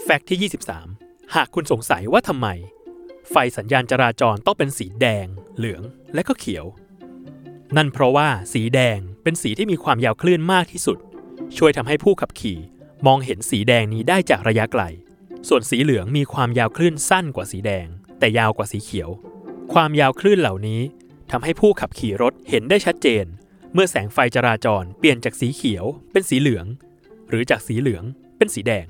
แฟกต์ที่ 23 หากคุณสงสัยว่าทำไม ไฟสัญญาณจราจรต้องเป็นสีแดง เหลือง และก็เขียว นั่นเพราะว่าสีแดงเป็นสีที่มีความยาวคลื่นมากที่สุด ช่วยทำให้ผู้ขับขี่ มองเห็นสีแดงนี้ได้จากระยะไกล ส่วนสีเหลืองมีความยาวคลื่นสั้นกว่าสีแดง แต่ยาวกว่าสีเขียว ความยาวคลื่นเหล่านี้ทำให้ผู้ขับขี่รถเห็นได้ชัดเจน เมื่อแสงไฟจราจรเปลี่ยนจากสีเขียวเป็นสีเหลือง หรือจากสีเหลืองเป็นสีแดง